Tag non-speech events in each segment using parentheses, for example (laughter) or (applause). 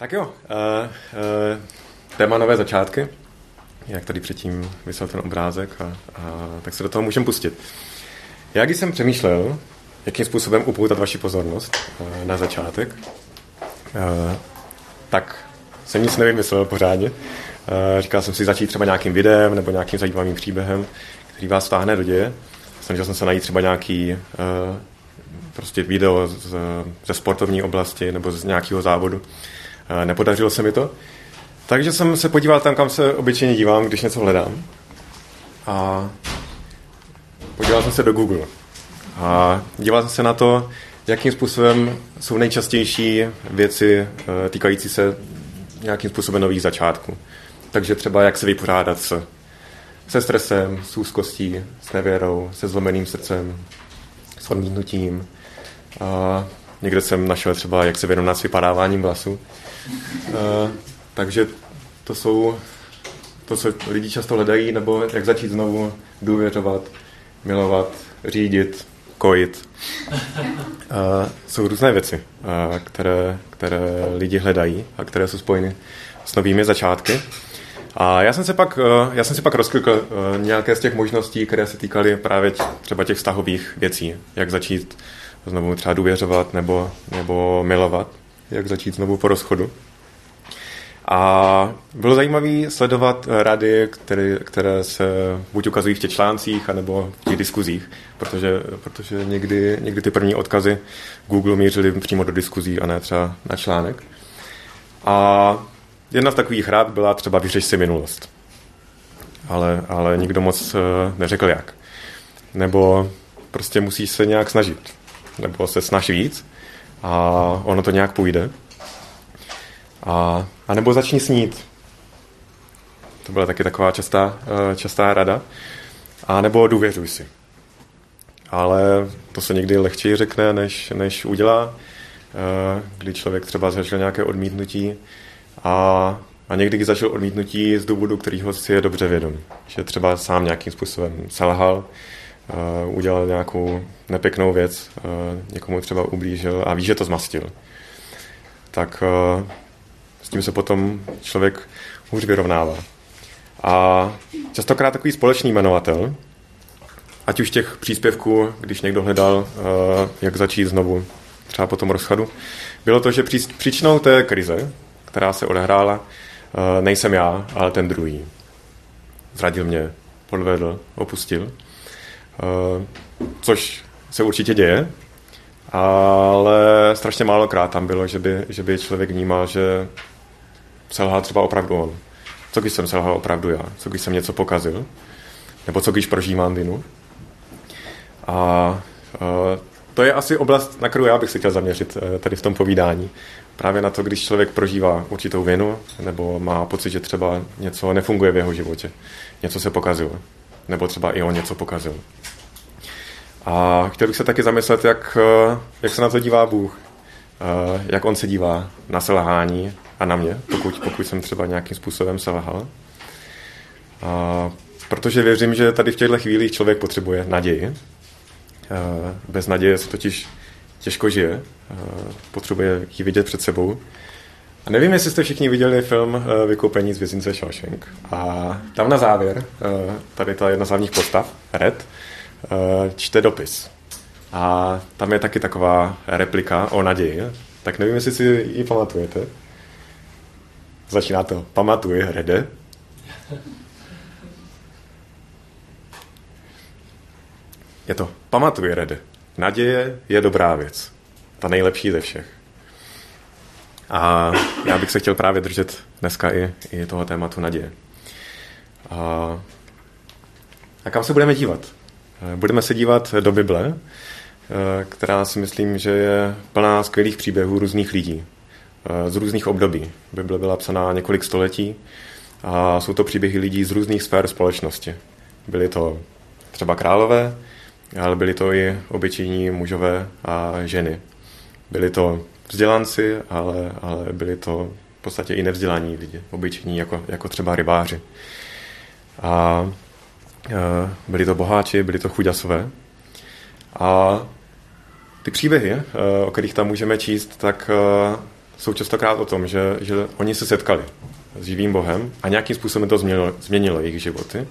Tak jo, uh, uh, téma nové začátky, jak tady předtím vysel ten obrázek, a, a, tak se do toho můžeme pustit. Já když jsem přemýšlel, jakým způsobem upoutat vaši pozornost uh, na začátek, uh, tak jsem nic nevymyslel pořádně. Uh, říkal jsem si začít třeba nějakým videem nebo nějakým zajímavým příběhem, který vás stáhne do děje. Snažil jsem se najít třeba nějaký uh, prostě video z, ze sportovní oblasti nebo z nějakého závodu. Nepodařilo se mi to. Takže jsem se podíval tam, kam se obyčejně dívám, když něco hledám. A podíval jsem se do Google. A díval jsem se na to, jakým způsobem jsou nejčastější věci eh, týkající se nějakým způsobem nových začátků. Takže třeba jak se vypořádat se, se stresem, s úzkostí, s nevěrou, se zlomeným srdcem, s odmítnutím. A někde jsem našel třeba, jak se vyrovnat s vypadáváním vlasů. Uh, takže to jsou to, co lidi často hledají, nebo jak začít znovu důvěřovat, milovat, řídit, kojit. Uh, jsou různé věci, uh, které, které lidi hledají a které jsou spojeny s novými začátky. A já jsem se pak, já jsem si pak rozklikl nějaké z těch možností, které se týkaly právě třeba těch vztahových věcí. Jak začít znovu třeba důvěřovat nebo, nebo milovat. Jak začít znovu po rozchodu. A bylo zajímavé sledovat rady, které, které se buď ukazují v těch článcích, anebo v těch diskuzích, protože, protože někdy, někdy ty první odkazy Google mířily přímo do diskuzí a ne třeba na článek. A jedna z takových rád byla třeba vyřeš si minulost. Ale, ale nikdo moc eh, neřekl jak. Nebo prostě musíš se nějak snažit. Nebo se snaž víc a ono to nějak půjde. A, a nebo začni snít. To byla taky taková častá, eh, častá rada. A nebo důvěřuj si. Ale to se někdy lehčeji řekne, než, než udělá, eh, kdy člověk třeba zažil nějaké odmítnutí a, a někdy když zažil odmítnutí z důvodu, kterýho si je dobře vědom. Že třeba sám nějakým způsobem selhal, udělal nějakou nepěknou věc, někomu třeba ublížil a ví, že to zmastil. Tak tím se potom člověk hůř vyrovnává. A častokrát takový společný jmenovatel, ať už těch příspěvků, když někdo hledal, eh, jak začít znovu, třeba po tom rozchodu, bylo to, že příčinou té krize, která se odehrála, eh, nejsem já, ale ten druhý. Zradil mě, podvedl, opustil. Eh, což se určitě děje, ale strašně málokrát tam bylo, že by, že by člověk vnímal, že selhal třeba opravdu on. Co když jsem selhal opravdu já? Co když jsem něco pokazil? Nebo co když prožívám vinu? A uh, to je asi oblast, na kterou já bych se chtěl zaměřit uh, tady v tom povídání. Právě na to, když člověk prožívá určitou vinu, nebo má pocit, že třeba něco nefunguje v jeho životě. Něco se pokazilo. Nebo třeba i on něco pokazil. A chtěl bych se taky zamyslet, jak, uh, jak se na to dívá Bůh. Jak on se dívá na selhání a na mě, pokud, pokud jsem třeba nějakým způsobem selhal. A protože věřím, že tady v těchto chvílích člověk potřebuje naději. Bez naděje se totiž těžko žije. Potřebuje ji vidět před sebou. A nevím, jestli jste všichni viděli film Vykoupení z vězince Shawshank. A tam na závěr, tady ta jedna z hlavních postav, Red, čte dopis. A tam je taky taková replika o naději. Tak nevím, jestli si ji pamatujete. Začíná to. Pamatuj, Rede. Je to. Pamatuj, Rede. Naděje je dobrá věc. Ta nejlepší ze všech. A já bych se chtěl právě držet dneska i, i toho tématu naděje. A, a kam se budeme dívat? Budeme se dívat do Bible, která si myslím, že je plná skvělých příběhů různých lidí. Eh, z různých období. Bible byla psaná několik století a jsou to příběhy lidí z různých sfér společnosti. Byly to třeba králové, ale byli to i obyčejní mužové a ženy. Byli to vzdělanci, ale, ale byli to v podstatě i nevzdělaní lidi, obyčejní, jako, jako třeba rybáři. A eh, byli to boháči, byli to chuďasové. A ty příběhy, eh, o kterých tam můžeme číst, tak jsou častokrát o tom, že, že oni se setkali s živým Bohem a nějakým způsobem to změnilo, změnilo jejich životy.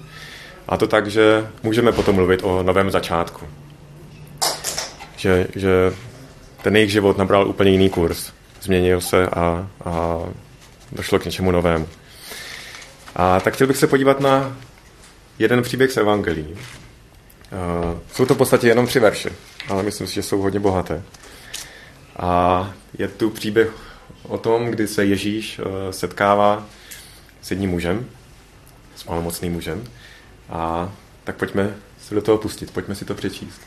A to tak, že můžeme potom mluvit o novém začátku. Že, že ten jejich život nabral úplně jiný kurz. Změnil se a, a došlo k něčemu novému. A tak chtěl bych se podívat na jeden příběh z Evangelií. Jsou to v podstatě jenom tři verše, ale myslím si, že jsou hodně bohaté. A je tu příběh o tom, kdy se Ježíš eh, setkává s jedním mužem, s malomocným mužem. A tak pojďme se do toho pustit, pojďme si to přečíst.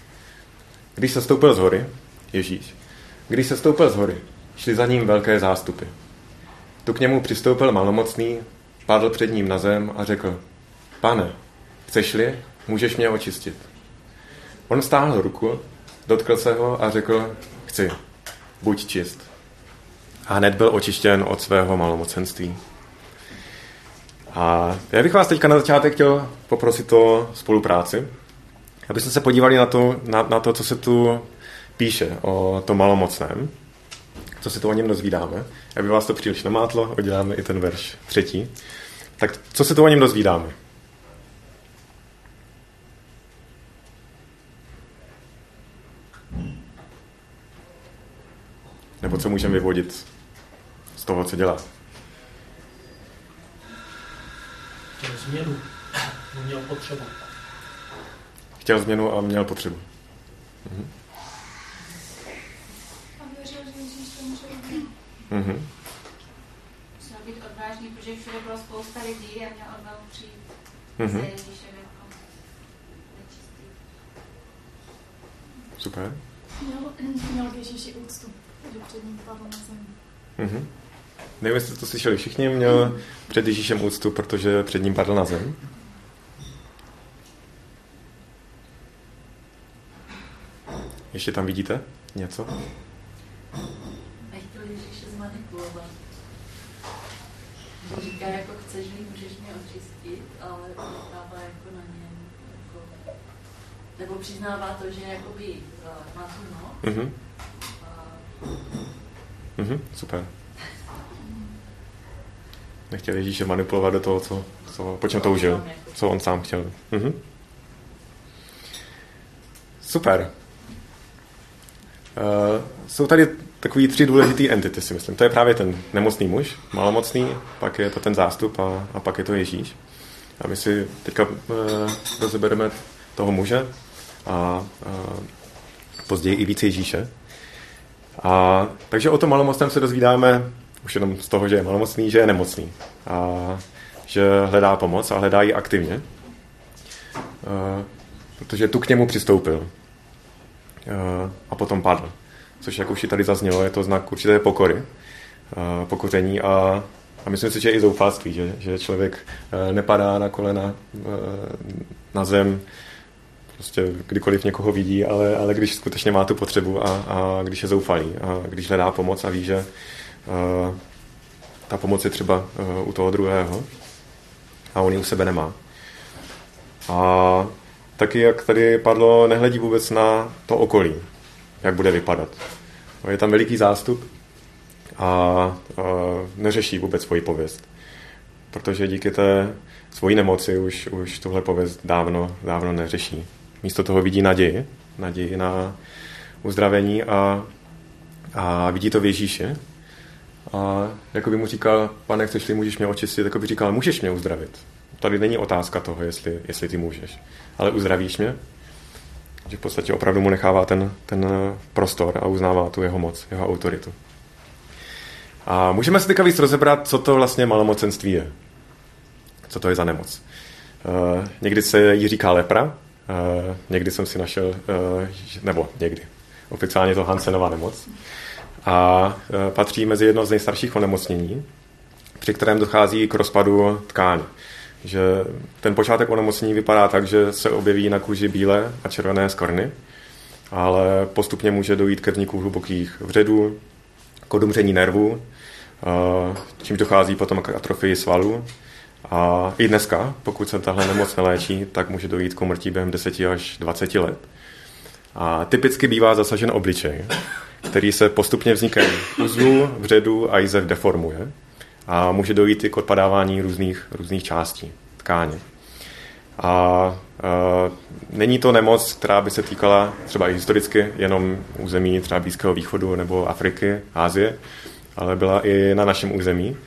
Když se stoupil z hory, Ježíš, když se stoupil z hory, šli za ním velké zástupy. Tu k němu přistoupil malomocný, padl před ním na zem a řekl, pane, chceš-li, můžeš mě očistit. On stáhl ruku, dotkl se ho a řekl, chci, buď čist. A hned byl očištěn od svého malomocenství. A já bych vás teďka na začátek chtěl poprosit o spolupráci, abyste se podívali na to, na, na to, co se tu píše o tom malomocném, co se to o něm dozvídáme. Aby vás to příliš nemátlo, uděláme i ten verš třetí. Tak co se to o něm dozvídáme? Nebo co můžeme vyvodit z toho, co dělá? Chtěl změnu, (coughs) měl potřebu. Chtěl změnu a měl potřebu. Mhm. A věřil, že Ježíš to může udělat. Mhm. Musel být odvážný, protože všude bylo spousta lidí a měl odvahu přijít Mhm. za Ježíšem jako nečistý. Super. Měl, měl k Ježíši úctu, že před ním padl na zem. Mhm. Nevím, jestli jste to slyšeli všichni, měl před Ježíšem úctu, protože před ním padl na zem. Ještě tam vidíte něco? Nechtěl Ježíše zmanipulovat. Říká, jako chceš mi, můžeš mě očistit, ale nechává jako na něm, jako, nebo přiznává to, že jakoby uh, má tu moc Mhm. Mhm. Super. Nechtěl Ježíše manipulovat do toho, co, co, po čem toužil, co on sám chtěl. Mhm. Super. Uh, jsou tady takový tři důležité entity, si myslím. To je právě ten nemocný muž, malomocný, pak je to ten zástup a, a pak je to Ježíš. A my si teďka uh, rozebereme toho muže a uh, později i více Ježíše. A, takže o tom malomocném se dozvídáme už jenom z toho, že je malomocný, že je nemocný. A že hledá pomoc a hledá ji aktivně. A, protože tu k němu přistoupil. A, a potom padl. Což, jak už i tady zaznělo, je to znak určité pokory, a, pokoření a, a myslím si, že i zoufalství, že, že člověk e, nepadá na kolena e, na zem, prostě kdykoliv někoho vidí, ale, ale když skutečně má tu potřebu a, a když je zoufalý a když hledá pomoc a ví, že uh, ta pomoc je třeba uh, u toho druhého a on ji u sebe nemá. A taky, jak tady padlo, nehledí vůbec na to okolí, jak bude vypadat. Je tam veliký zástup a uh, neřeší vůbec svoji pověst. Protože díky té svojí nemoci už, už tuhle pověst dávno, dávno neřeší. Místo toho vidí naději, naději na uzdravení a, a vidí to v Ježíši. A jako by mu říkal, pane, chceš-li, můžeš mě očistit, jako by říkal, můžeš mě uzdravit. Tady není otázka toho, jestli, jestli ty můžeš. Ale uzdravíš mě? Že v podstatě opravdu mu nechává ten, ten prostor a uznává tu jeho moc, jeho autoritu. A můžeme si teďka víc rozebrat, co to vlastně malomocenství je. Co to je za nemoc. Uh, někdy se jí říká lepra, někdy jsem si našel, uh, nebo někdy, oficiálně to Hansenová nemoc. A uh, patří mezi jedno z nejstarších onemocnění, při kterém dochází k rozpadu tkáně. Že ten počátek onemocnění vypadá tak, že se objeví na kůži bílé a červené skvrny, ale postupně může dojít ke vzniku hlubokých vředů, k odumření nervů, čím dochází potom k atrofii svalů. A i dneska, pokud se tahle nemoc neléčí, tak může dojít k umrtí během 10 až 20 let. A typicky bývá zasažen obličej, který se postupně vznikají uzlu, vředu a jizev deformuje a může dojít i k odpadávání různých, různých částí tkáně. A, a není to nemoc, která by se týkala třeba i historicky jenom území třeba Blízkého východu nebo Afriky, Ázie, ale byla i na našem území.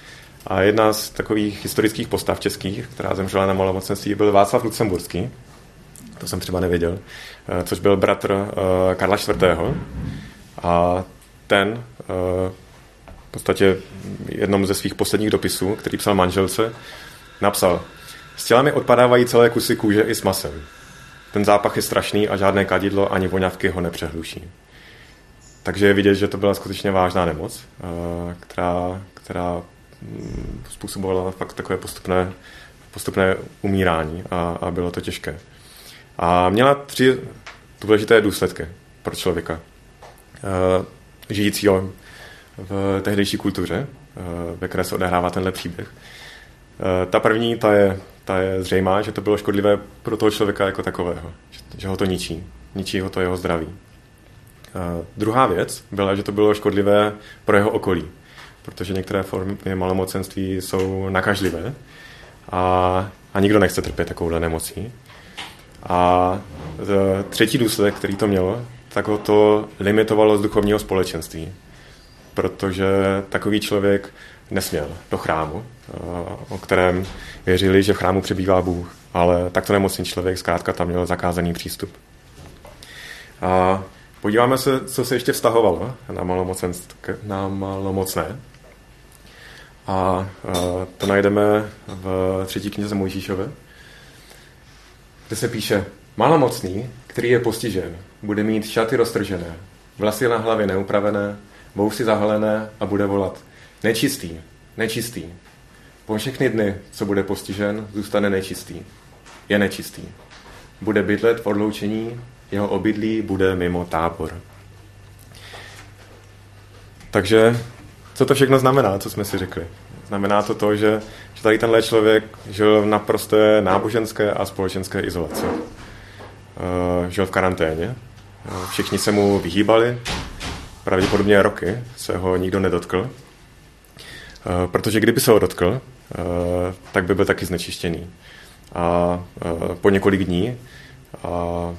A jedna z takových historických postav českých, která zemřela na malomocenství, byl Václav Lucemburský. To jsem třeba nevěděl. Eh, což byl bratr eh, Karla IV. A ten eh, v podstatě jednom ze svých posledních dopisů, který psal manželce, napsal S tělami odpadávají celé kusy kůže i s masem. Ten zápach je strašný a žádné kadidlo ani voňavky ho nepřehluší. Takže je vidět, že to byla skutečně vážná nemoc, která, která způsobovala fakt takové postupné, postupné umírání a, a bylo to těžké. A měla tři důležité důsledky pro člověka žijícího v tehdejší kultuře, ve které se odehrává tenhle příběh. Ta první, ta je, ta je zřejmá, že to bylo škodlivé pro toho člověka jako takového, že ho to ničí, ničí ho to jeho zdraví. Druhá věc byla, že to bylo škodlivé pro jeho okolí, protože některé formy malomocenství jsou nakažlivé a, a nikdo nechce trpět takovouhle nemocí. A třetí důsledek, který to mělo, tak ho to limitovalo z duchovního společenství. Protože takový člověk nesměl do chrámu, o kterém věřili, že v chrámu přebývá Bůh, ale takto nemocný člověk zkrátka tam měl zakázaný přístup. A podíváme se, co se ještě vztahovalo na, na malomocné. A to najdeme v třetí knize Mojžíšové, kde se píše, malomocný, který je postižen, bude mít šaty roztržené, vlasy na hlavě neupravené, vousy zahalené a bude volat, nečistý, nečistý. Po všechny dny, co bude postižen, zůstane nečistý. Je nečistý. Bude bydlet v odloučení, jeho obydlí bude mimo tábor. Takže co to všechno znamená, co jsme si řekli? Znamená to to, že, že tady tenhle člověk žil v naprosté náboženské a společenské izolaci. Uh, žil v karanténě. Uh, všichni se mu vyhýbali. Pravděpodobně roky se ho nikdo nedotkl. Uh, protože kdyby se ho dotkl, tak by byl taky znečištěný. A po několik dní a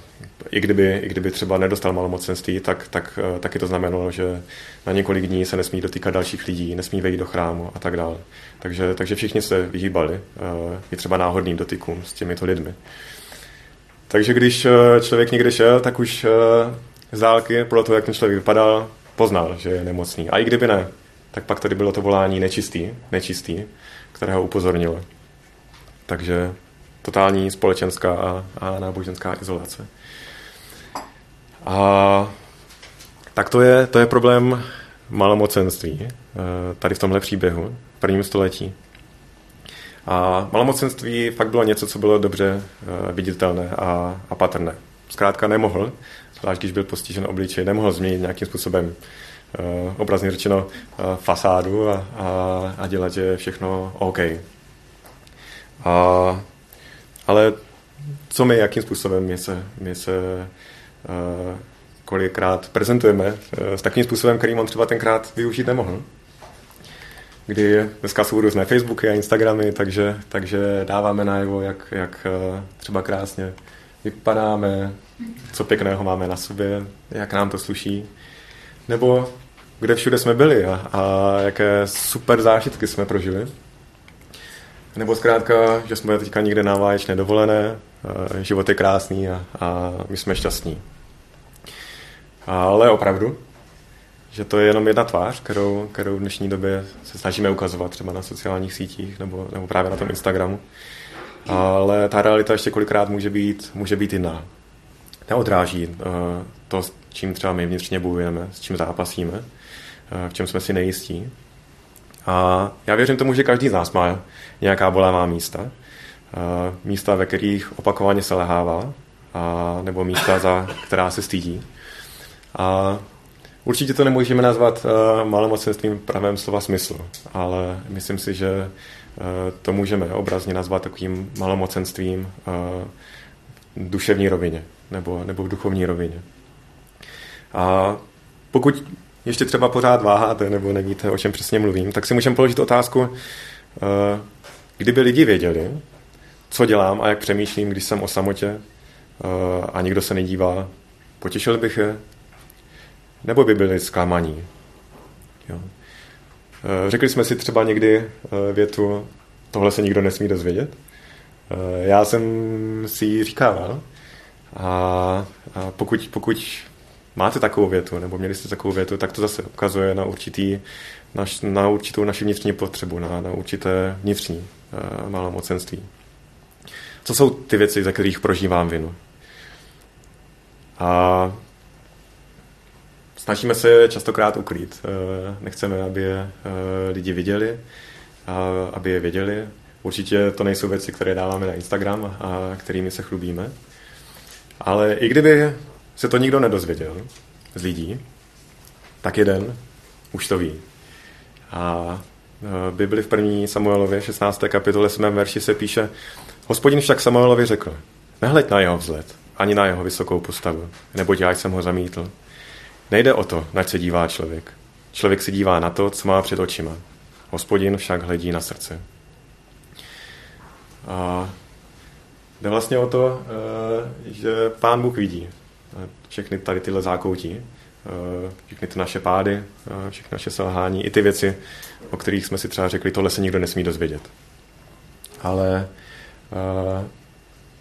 i kdyby, i kdyby třeba nedostal malomocenství, tak, tak eh, taky to znamenalo, že na několik dní se nesmí dotýkat dalších lidí, nesmí vejít do chrámu a tak dále. Takže, takže všichni se vyhýbali eh, i třeba náhodným dotykům s těmito lidmi. Takže když eh, člověk někde šel, tak už z dálky, podle toho, jak ten člověk vypadal, poznal, že je nemocný. A i kdyby ne, tak pak tady bylo to volání nečistý, nečistý, kterého upozornilo. Takže totální společenská a, a náboženská izolace. A tak to je, to je problém malomocenství eh, tady v tomhle příběhu, v prvním století. A malomocenství fakt bylo něco, co bylo dobře eh, viditelné a, a patrné. Zkrátka nemohl, zvlášť když byl postižen obličej, nemohl změnit nějakým způsobem eh, obrazně řečeno fasádu a, a, a dělat, že je všechno OK. A ale co my, jakým způsobem my se, my se uh, kolikrát prezentujeme uh, s takovým způsobem, který on třeba tenkrát využít nemohl. Kdy dneska jsou různé Facebooky a Instagramy, takže, takže dáváme najevo, jak, jak uh, třeba krásně vypadáme, co pěkného máme na sobě, jak nám to sluší. Nebo kde všude jsme byli a, a jaké super zážitky jsme prožili. Nebo zkrátka, že jsme teďka někde na váječné dovolené, život je krásný a, a my jsme šťastní. Ale opravdu, že to je jenom jedna tvář, kterou, kterou v dnešní době se snažíme ukazovat třeba na sociálních sítích nebo, nebo právě na tom Instagramu. Ale ta realita ještě kolikrát může být, může být jiná. Neodráží uh, to, s čím třeba my vnitřně bojujeme, s čím zápasíme, uh, v čem jsme si nejistí. A já věřím tomu, že každý z nás má nějaká bolavá místa. Místa, ve kterých opakovaně se lehává, a, nebo místa, za která se stydí. A určitě to nemůžeme nazvat uh, malomocenstvím pravém slova smyslu, ale myslím si, že uh, to můžeme obrazně nazvat takovým malomocenstvím v duševní rovině nebo, nebo v duchovní rovině. A pokud ještě třeba pořád váháte nebo nevíte, o čem přesně mluvím, tak si můžeme položit otázku, eh, kdyby lidi věděli, co dělám a jak přemýšlím, když jsem o samotě eh, a nikdo se nedívá, potěšil bych je? Nebo by byli zklamaní? Jo. Eh, řekli jsme si třeba někdy větu, tohle se nikdo nesmí dozvědět. Já jsem si ji říkával. A, pokud, pokud máte takovou větu, nebo měli jste takovou větu, tak to zase ukazuje na, určitý, na, na určitou naši vnitřní potřebu, na, na určité vnitřní uh, malomocenství. Co jsou ty věci, za kterých prožívám vinu? A snažíme se častokrát ukrýt. Uh, nechceme, aby je uh, lidi viděli, aby je věděli. Určitě to nejsou věci, které dáváme na Instagram a kterými se chlubíme. Ale i kdyby se to nikdo nedozvěděl z lidí, tak jeden už to ví. A e, Bibli v první Samuelově 16. kapitole 7. verši se píše Hospodin však Samuelovi řekl, nehleď na jeho vzhled, ani na jeho vysokou postavu, neboť já jsem ho zamítl. Nejde o to, na se dívá člověk. Člověk se dívá na to, co má před očima. Hospodin však hledí na srdce. A jde vlastně o to, e, že pán Bůh vidí všechny tady tyhle zákoutí, eh, všechny ty naše pády, eh, všechny naše selhání, i ty věci, o kterých jsme si třeba řekli, tohle se nikdo nesmí dozvědět. Ale uh,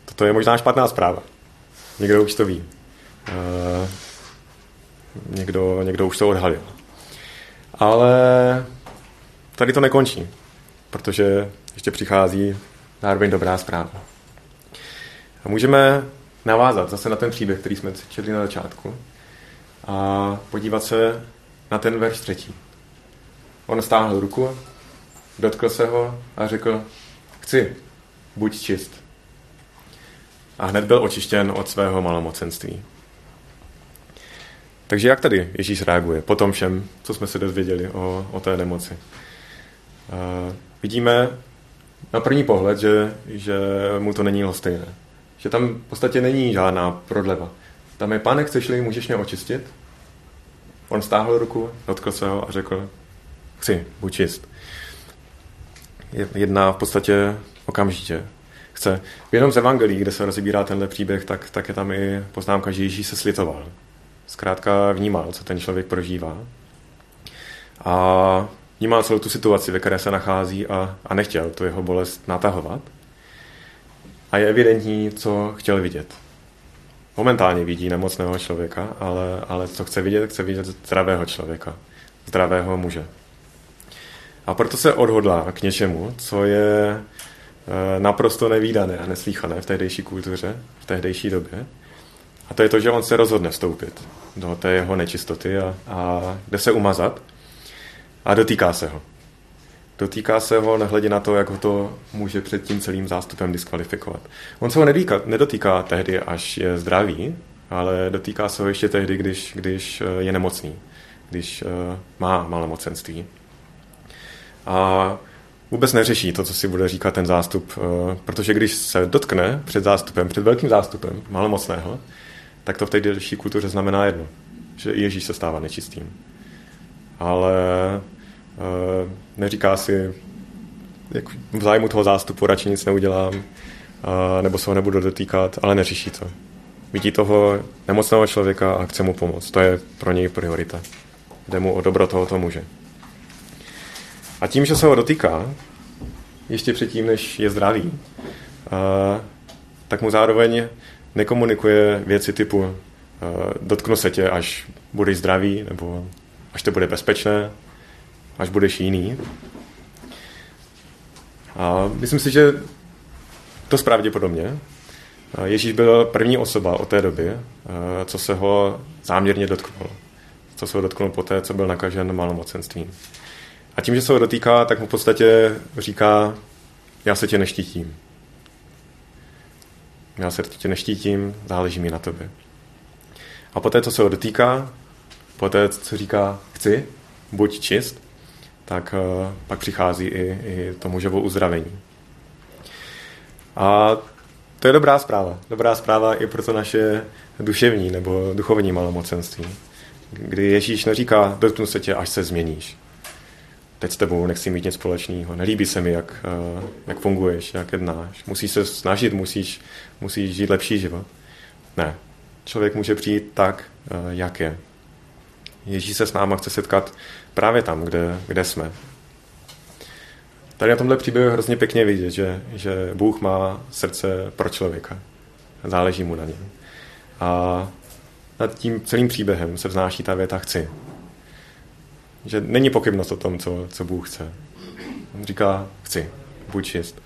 toto je možná špatná zpráva. Někdo už to ví. Někdo, někdo už to odhalil. Ale tady to nekončí, protože ještě přichází zároveň dobrá zpráva. A můžeme navázat zase na ten příběh, který jsme četli na začátku a podívat se na ten verš třetí. On stáhl ruku, dotkl se ho a řekl, chci, buď čist. A hned byl očištěn od svého malomocenství. Takže jak tady Ježíš reaguje po tom všem, co jsme se dozvěděli o, o té nemoci? Uh, vidíme na první pohled, že, že mu to není stejné že tam v podstatě není žádná prodleva. Tam je, pane, chceš-li, můžeš mě očistit? On stáhl ruku, dotkl se ho a řekl, chci, buď čist. Jedná v podstatě okamžitě. Chce. V jednom z evangelií, kde se rozebírá tenhle příběh, tak, tak je tam i poznámka, že Ježíš se slitoval. Zkrátka vnímal, co ten člověk prožívá. A vnímal celou tu situaci, ve které se nachází a, a nechtěl tu jeho bolest natahovat. A je evidentní, co chtěl vidět. Momentálně vidí nemocného člověka, ale, ale co chce vidět, chce vidět zdravého člověka, zdravého muže. A proto se odhodlá k něčemu, co je e, naprosto nevýdané a neslíchané v tehdejší kultuře, v tehdejší době. A to je to, že on se rozhodne vstoupit do té jeho nečistoty a, a jde se umazat a dotýká se ho. Dotýká se ho, nehledě na to, jak ho to může před tím celým zástupem diskvalifikovat. On se ho nedýká, nedotýká tehdy, až je zdravý, ale dotýká se ho ještě tehdy, když, když eh, je nemocný, když eh, má malomocenství. A vůbec neřeší to, co si bude říkat ten zástup, eh, protože když se dotkne před zástupem, před velkým zástupem malomocného, tak to v té delší kultuře znamená jedno, že Ježíš se stává nečistým. Ale neříká si, jak v zájmu toho zástupu radši nic neudělám, nebo se ho nebudu dotýkat, ale neřeší to. Vidí toho nemocného člověka a chce mu pomoct. To je pro něj priorita. Jde mu o dobro tohoto muže. A tím, že se ho dotýká, ještě předtím, než je zdravý, tak mu zároveň nekomunikuje věci typu dotknu se tě, až budeš zdravý, nebo až to bude bezpečné, až budeš jiný. A myslím si, že to pravděpodobně. Ježíš byl první osoba od té doby, co se ho záměrně dotknul. Co se ho dotknul poté, co byl nakažen malomocenstvím. A tím, že se ho dotýká, tak mu v podstatě říká, já se tě neštítím. Já se tě neštítím, záleží mi na tobě. A poté, co se ho dotýká, poté, co říká, chci, buď čist, tak eh, pak přichází i, i to mužovo uzdravení. A to je dobrá zpráva. Dobrá zpráva i pro to naše duševní nebo duchovní malomocenství. kdy Ježíš neříká, dotknu se tě, až se změníš. Teď s tebou nechci mít nic společného, nelíbí se mi, jak, eh, jak funguješ, jak jednáš. Musíš se snažit, musíš, musíš žít lepší život. Ne. Člověk může přijít tak, eh, jak je. Ježíš se s náma chce setkat právě tam, kde, kde jsme. Tady na tomhle příběhu je hrozně pěkně vidět, že, že Bůh má srdce pro člověka. Záleží mu na něm. A nad tím celým příběhem se vznáší ta věta chci. Že není pochybnost o tom, co, co Bůh chce. On říká chci, buď čist.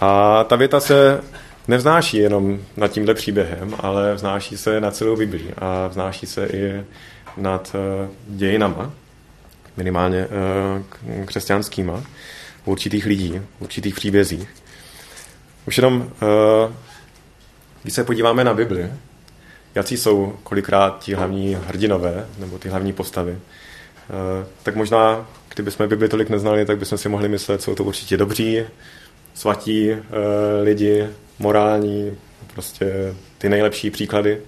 A ta věta se nevznáší jenom nad tímhle příběhem, ale vznáší se na celou Biblii a vznáší se i nad uh, dějinama, minimálně uh, křesťanskýma, určitých lidí, určitých příbězích. Už jenom, uh, když se podíváme na Bibli, jaký jsou kolikrát ti hlavní hrdinové, nebo ty hlavní postavy, tak možná, kdybychom Bibli tolik neznali, tak bychom si mohli myslet, jsou to určitě dobří, svatí lidi, morální, prostě ty nejlepší příklady,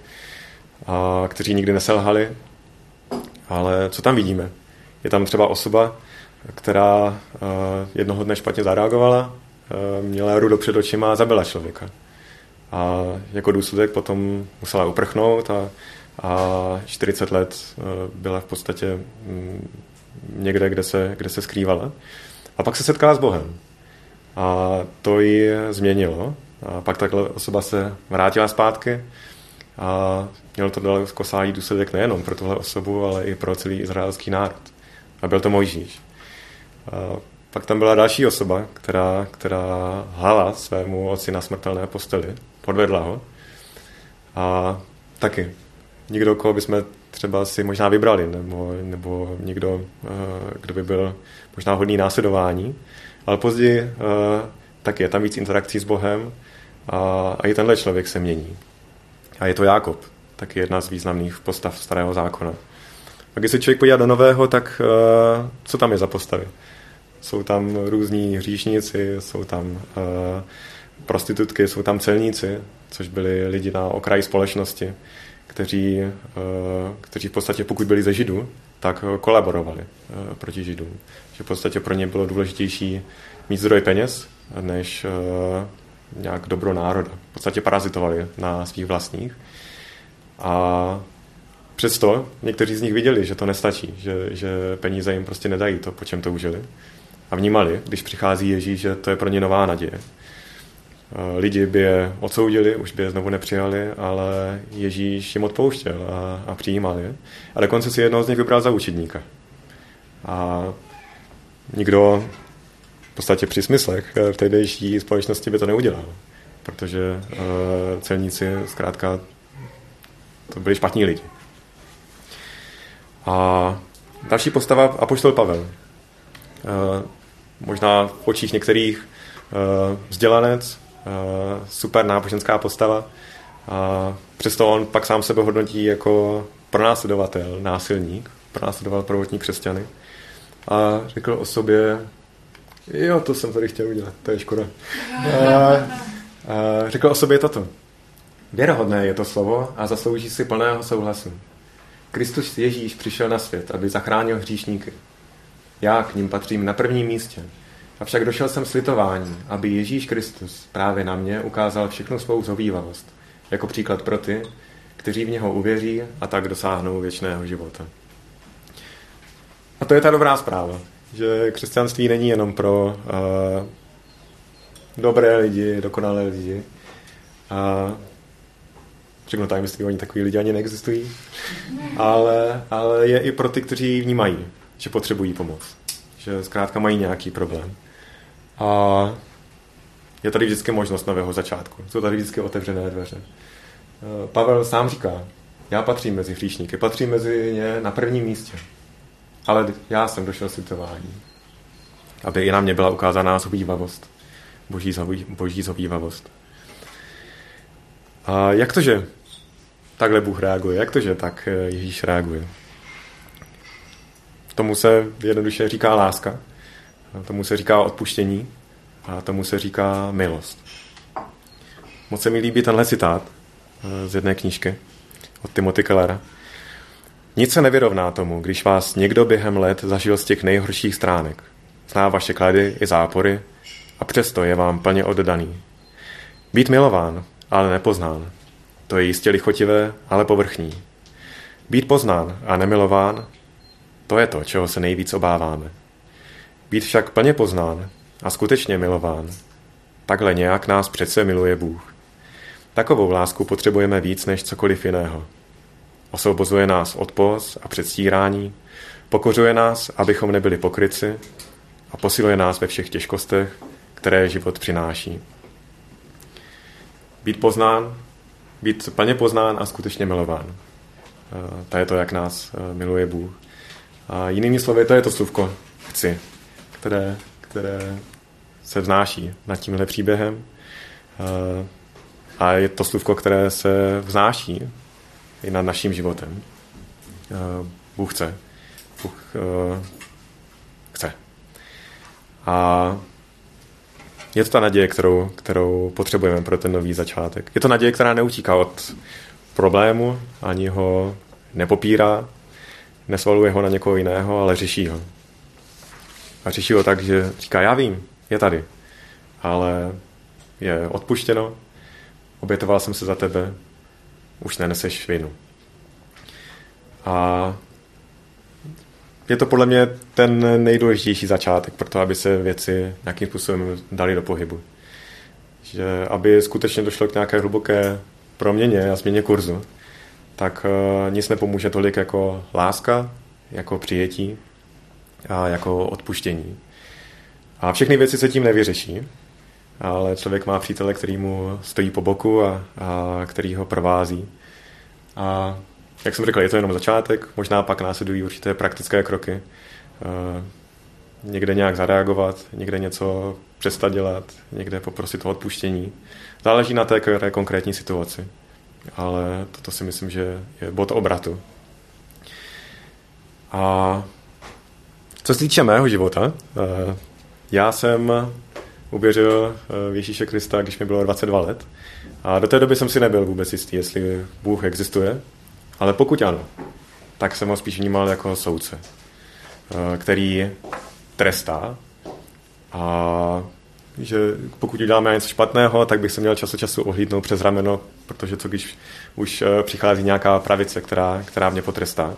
a kteří nikdy neselhali. Ale co tam vidíme? Je tam třeba osoba, která uh, jednoho dne špatně zareagovala, uh, měla rudo před očima a zabila člověka. A jako důsledek potom musela uprchnout a, a 40 let uh, byla v podstatě um, někde, kde se, kde se skrývala. A pak se setkala s Bohem. A to ji změnilo. A pak takhle osoba se vrátila zpátky a měl to daleko sáhlý důsledek nejenom pro tuhle osobu, ale i pro celý izraelský národ. A byl to Mojžíš. A pak tam byla další osoba, která, která hlala svému otci na smrtelné posteli, podvedla ho. A taky nikdo, koho bychom třeba si možná vybrali, nebo, nebo někdo, eh, kdo by byl možná hodný následování. Ale později eh, tak je tam víc interakcí s Bohem a, a i tenhle člověk se mění. A je to Jákob, taky jedna z významných postav starého zákona. A když se člověk podívá do nového, tak uh, co tam je za postavy? Jsou tam různí hříšníci, jsou tam uh, prostitutky, jsou tam celníci, což byli lidi na okraji společnosti, kteří, uh, kteří v podstatě, pokud byli ze Židů, tak kolaborovali proti Židům. Že v podstatě pro ně bylo důležitější mít zdroj peněz, než nějak dobro národa. V podstatě parazitovali na svých vlastních. A přesto někteří z nich viděli, že to nestačí, že, že peníze jim prostě nedají to, po čem to užili. A vnímali, když přichází Ježíš, že to je pro ně nová naděje. Lidi by je odsoudili, už by je znovu nepřijali, ale Ježíš jim odpouštěl a, a přijímal je. A dokonce si jednoho z nich vybral za učedníka. A nikdo v podstatě při smyslech eh, v tehdejší společnosti by to neudělal. Protože uh, celníci zkrátka to byli špatní lidi. A další postava Apoštol Pavel. Uh, možná v očích některých vzdělanec, super náboženská postava. A přesto on pak sám sebe hodnotí jako pronásledovatel, násilník, pronásledoval prvotní křesťany. A řekl o sobě, Jo, to jsem tady chtěl udělat, to je škoda. A, a řekl o sobě toto. Věrohodné je to slovo a zaslouží si plného souhlasu. Kristus Ježíš přišel na svět, aby zachránil hříšníky. Já k ním patřím na prvním místě. Avšak došel jsem slitování, aby Ježíš Kristus právě na mě ukázal všechnu svou zhovývavost, jako příklad pro ty, kteří v něho uvěří a tak dosáhnou věčného života. A to je ta dobrá zpráva že křesťanství není jenom pro uh, dobré lidi, dokonalé lidi. A řeknu tajemství, oni takový lidi ani neexistují. Ale, ale je i pro ty, kteří vnímají, že potřebují pomoc. Že zkrátka mají nějaký problém. A je tady vždycky možnost nového začátku. Jsou tady vždycky otevřené dveře. Pavel sám říká, já patřím mezi hříšníky, patřím mezi ně na prvním místě. Ale já jsem došel slitování. Aby i na mě byla ukázaná zhovývavost. Boží, zhový, boží zhovývavost. A jak to, že takhle Bůh reaguje? Jak to, že tak eh, Ježíš reaguje? Tomu se jednoduše říká láska, tomu se říká odpuštění a tomu se říká milost. Moc se mi líbí tenhle citát eh, z jedné knížky od Timothy Kellera, Nic se nevyrovná tomu, když vás někdo během let zažil z těch nejhorších stránek. Zná vaše klady i zápory a přesto je vám plně oddaný. Být milován, ale nepoznán. To je jistě lichotivé, ale povrchní. Být poznán a nemilován, to je to, čeho se nejvíc obáváme. Být však plně poznán a skutečně milován, takhle nějak nás přece miluje Bůh. Takovou lásku potřebujeme víc než cokoliv jiného. Osvobozuje nás od poz a předstírání, pokořuje nás, abychom nebyli pokryci a posiluje nás ve všech těžkostech, které život přináší. Být poznán, být plně poznán a skutečně milován. Eh, to je to, jak nás eh, miluje Bůh. A jinými slovy, to je to slůvko chci, které, které se vznáší nad tímhle příběhem. Eh, a je to slůvko, které se vznáší i nad naším životem. Bůh chce. Bůh chce. A je to ta naděje, kterou, kterou potřebujeme pro ten nový začátek. Je to naděje, která neutíká od problému, ani ho nepopírá, nesvaluje ho na někoho jiného, ale řeší ho. A řeší ho tak, že říká, já vím, je tady, ale je odpuštěno, obětoval jsem se za tebe, už neneseš vinu. A je to podle mě ten nejdůležitější začátek pro to, aby se věci nějakým způsobem dali do pohybu. Že aby skutečně došlo k nějaké hluboké proměně a změně kurzu, tak uh, nic nepomůže tolik jako láska, jako přijetí a jako odpuštění. A všechny věci se tím nevyřeší, ale člověk má přítele, který mu stojí po boku a, a který ho provází. A jak jsem řekl, je to jenom začátek, možná pak následují určité praktické kroky. Někde nějak zareagovat, někde něco přestat dělat, někde poprosit o odpuštění. Záleží na té které konkrétní situaci ale toto si myslím, že je bod obratu. A co se týče mého života, eh, já jsem uvěřil eh, v Ježíše Krista, když mi bylo 22 let. A do té doby jsem si nebyl vůbec jistý, jestli Bůh existuje. Ale pokud ano, tak jsem ho spíš vnímal jako soudce, eh, který trestá a že pokud uděláme něco špatného, tak bych se měl čas od času ohlídnout přes rameno, protože co když už eh, přichází nějaká pravice, která, která mě potrestá.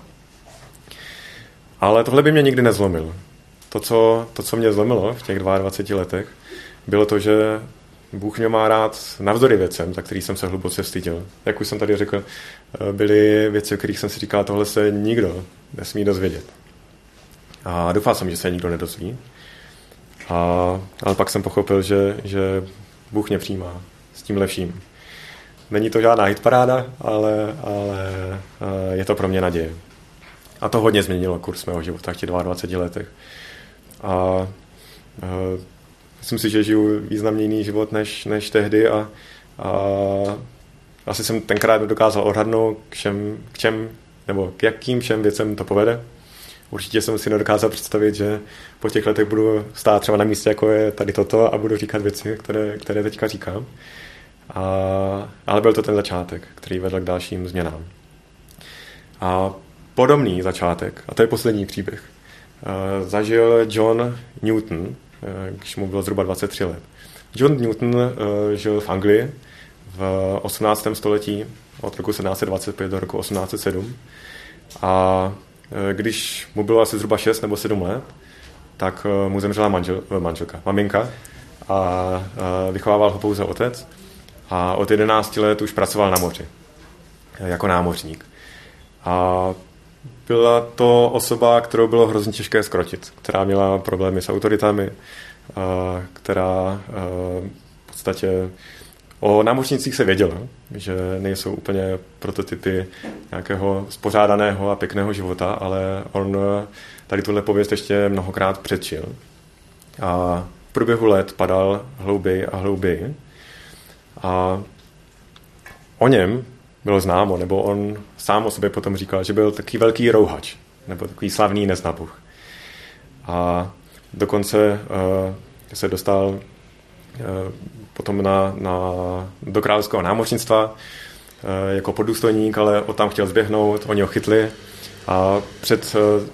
Ale tohle by mě nikdy nezlomil. To co, to, co mě zlomilo v těch 22 letech, bylo to, že Bůh mě má rád navzdory věcem, za který jsem se hluboce styděl. Jak už jsem tady řekl, eh, byly věci, o kterých jsem si říkal, tohle se nikdo nesmí dozvědět. A doufal jsem, že se nikdo nedozví. A, ale pak jsem pochopil, že, že Bůh mě přijímá s tím lepším. Není to žádná hitparáda, ale, ale eh, je to pro mě naděje. A to hodně změnilo kurz mého života v těch 22 letech. A, eh, myslím si, že žiju významně jiný život než, než tehdy a, a asi jsem tenkrát dokázal odhadnout, k čem, k čem nebo k jakým všem věcem to povede určitě jsem si nedokázal představit, že po těch letech budu stát třeba na místě, jako je tady toto a budu říkat věci, které, které teďka říkám. A, ale byl to ten začátek, který vedl k dalším změnám. A podobný začátek, a to je poslední příběh, uh, zažil John Newton, když mu bylo zhruba 23 let. John Newton uh, žil v Anglii v 18. století od roku 1725 do roku 1807 a Eh, když mu bylo asi zhruba 6 nebo 7 let, tak eh, mu zemřela manžel, eh, manželka, maminka a vychovával ho pouze otec a od 11 let už pracoval na moři jako námořník. A byla to osoba, kterou bylo hrozně těžké skrotit, která měla problémy s autoritami, která v podstatě O námořnicích se vědělo, že nejsou úplně prototypy nějakého spořádaného a pěkného života, ale on tady tuhle pověst ještě mnohokrát předčil. A v průběhu let padal hlouběji a hlouběji. A o něm bylo známo, nebo on sám o sobě potom říkal, že byl takový velký rouhač, nebo takový slavný neznabuch. A dokonce uh, se dostal uh, potom na, na, do královského námořnictva eh, jako podůstojník, ale on tam chtěl zběhnout, oni ho chytli A před uh,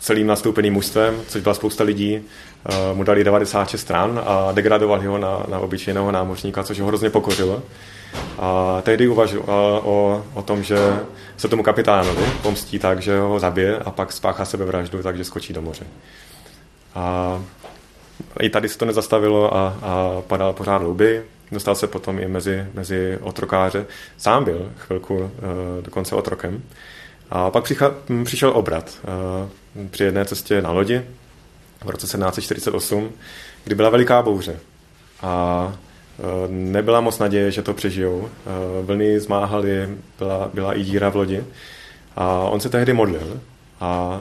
celým nastoupeným mužstvem, což byla spousta lidí, uh, mu dali 96 stran a degradovali ho na, na obyčejného námořníka, což ho hrozně pokořilo. A tehdy uvažoval o, o tom, že se tomu kapitánovi pomstí tak, že ho zabije a pak spáchá sebevraždu, takže skočí do moře. A i tady se to nezastavilo a, a padal pořád louby. Dostal se potom i mezi, mezi otrokáře. Sám byl chvilku uh, dokonce otrokem. A pak přichal, přišel obrat uh, při jedné cestě na lodi v roce 1748, kdy byla veliká bouře. A nebyla moc naděje, že to přežijou. Uh, vlny zmáhaly, byla, byla i díra v lodi. A on se tehdy modlil a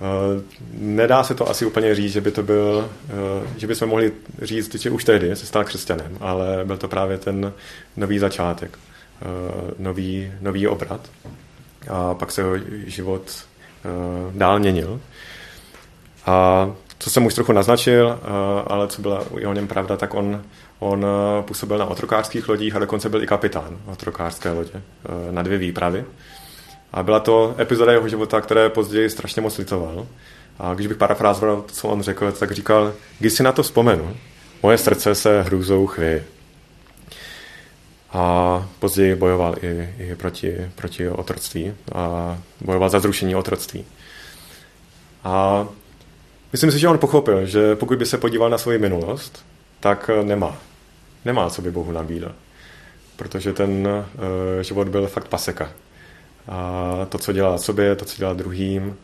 Eh, nedá se to asi úplně říct, že by to byl, eh, že bychom mohli říct, že už tehdy se stal křesťanem, ale byl to právě ten nový začátek, eh, nový, nový obrat. A pak se jeho život dál měnil. A co jsem už trochu naznačil, ale co byla o něm pravda, tak on, on působil na otrokářských lodích a dokonce byl i kapitán otrokářské lodě na dvě výpravy. A byla to epizoda jeho života, které později strašně moc litoval. A když bych parafrázoval, co on řekl, tak říkal, když si na to vzpomenu, moje srdce se hrůzou chvěje. A později bojoval i, i proti, proti otroctví a bojoval za zrušení otroctví. A myslím si, že on pochopil, že pokud by se podíval na svoji minulost, tak nemá. Nemá, co by Bohu nabídl. Protože ten uh, život byl fakt paseka a to, co dělá sobě, to, co dělá druhým,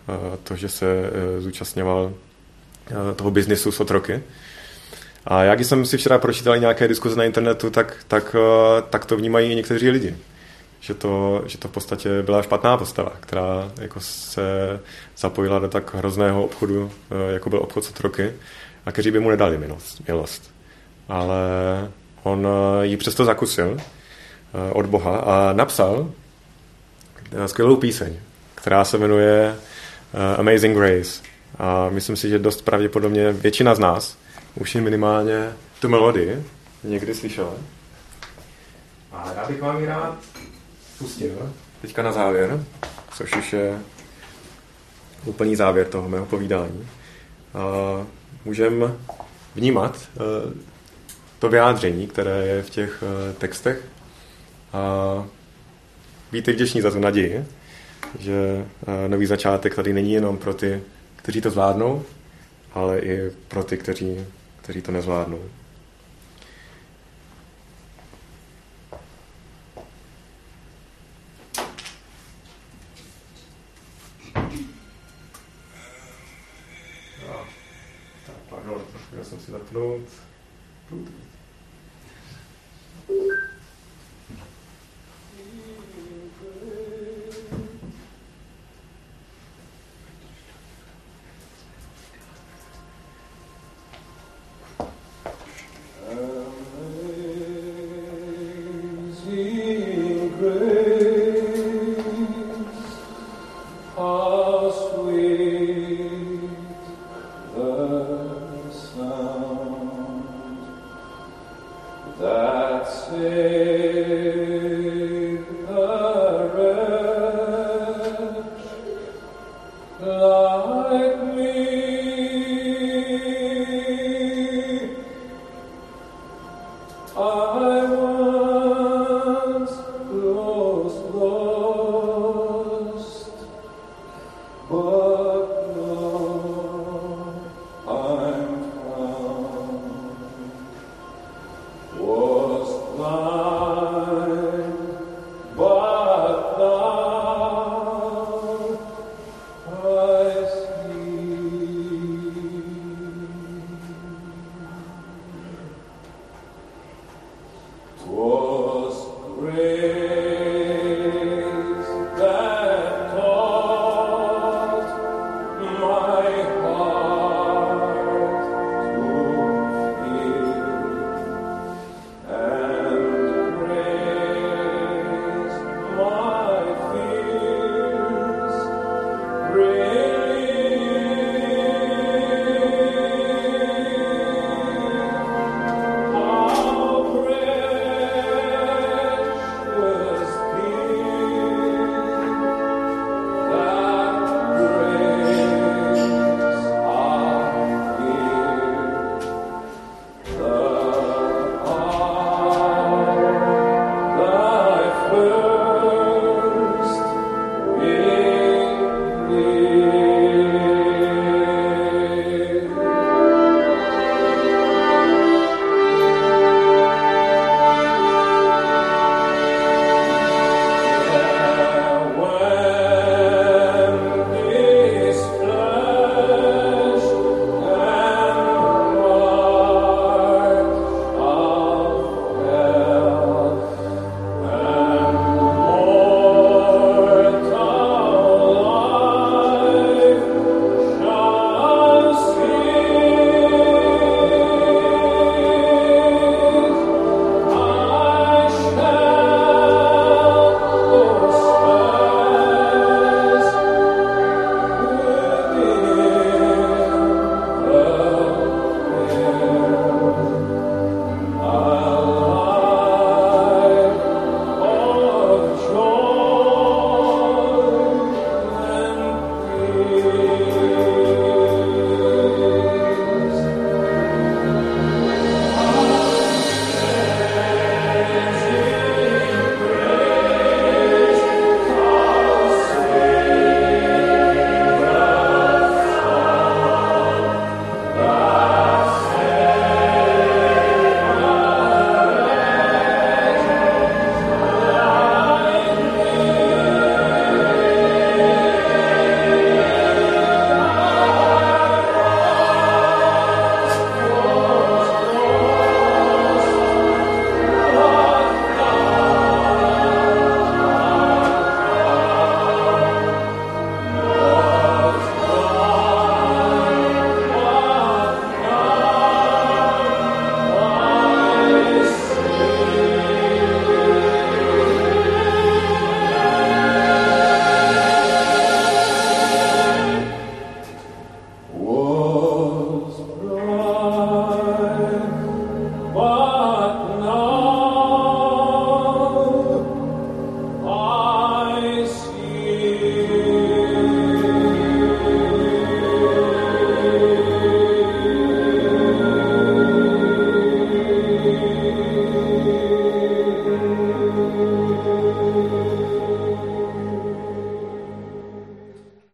to, že se zúčastňoval toho biznisu s otroky. A jak jsem si včera pročítal nějaké diskuze na internetu, tak, tak, tak to vnímají i někteří lidi. Že to, že to v podstatě byla špatná postava, která jako se zapojila do tak hrozného obchodu, jako byl obchod s otroky, a kteří by mu nedali milost. milost. Ale on ji přesto zakusil od Boha a napsal Eh, skvělou píseň, která se jmenuje Amazing Grace. A myslím si, že dost pravděpodobně většina z nás už ji minimálně tu melodii někdy slyšela. A já bych vám ji rád pustil teďka na závěr, což už je úplný závěr toho mého povídání. Můžeme vnímat to vyjádření, které je v těch uh, textech. A Víte vděční za tu naději, že eh, nový začátek tady není jenom pro ty, kteří to zvládnou, ale i pro ty, kteří, kteří to nezvládnou. Pardon, já jsem si zapnout. Tudo.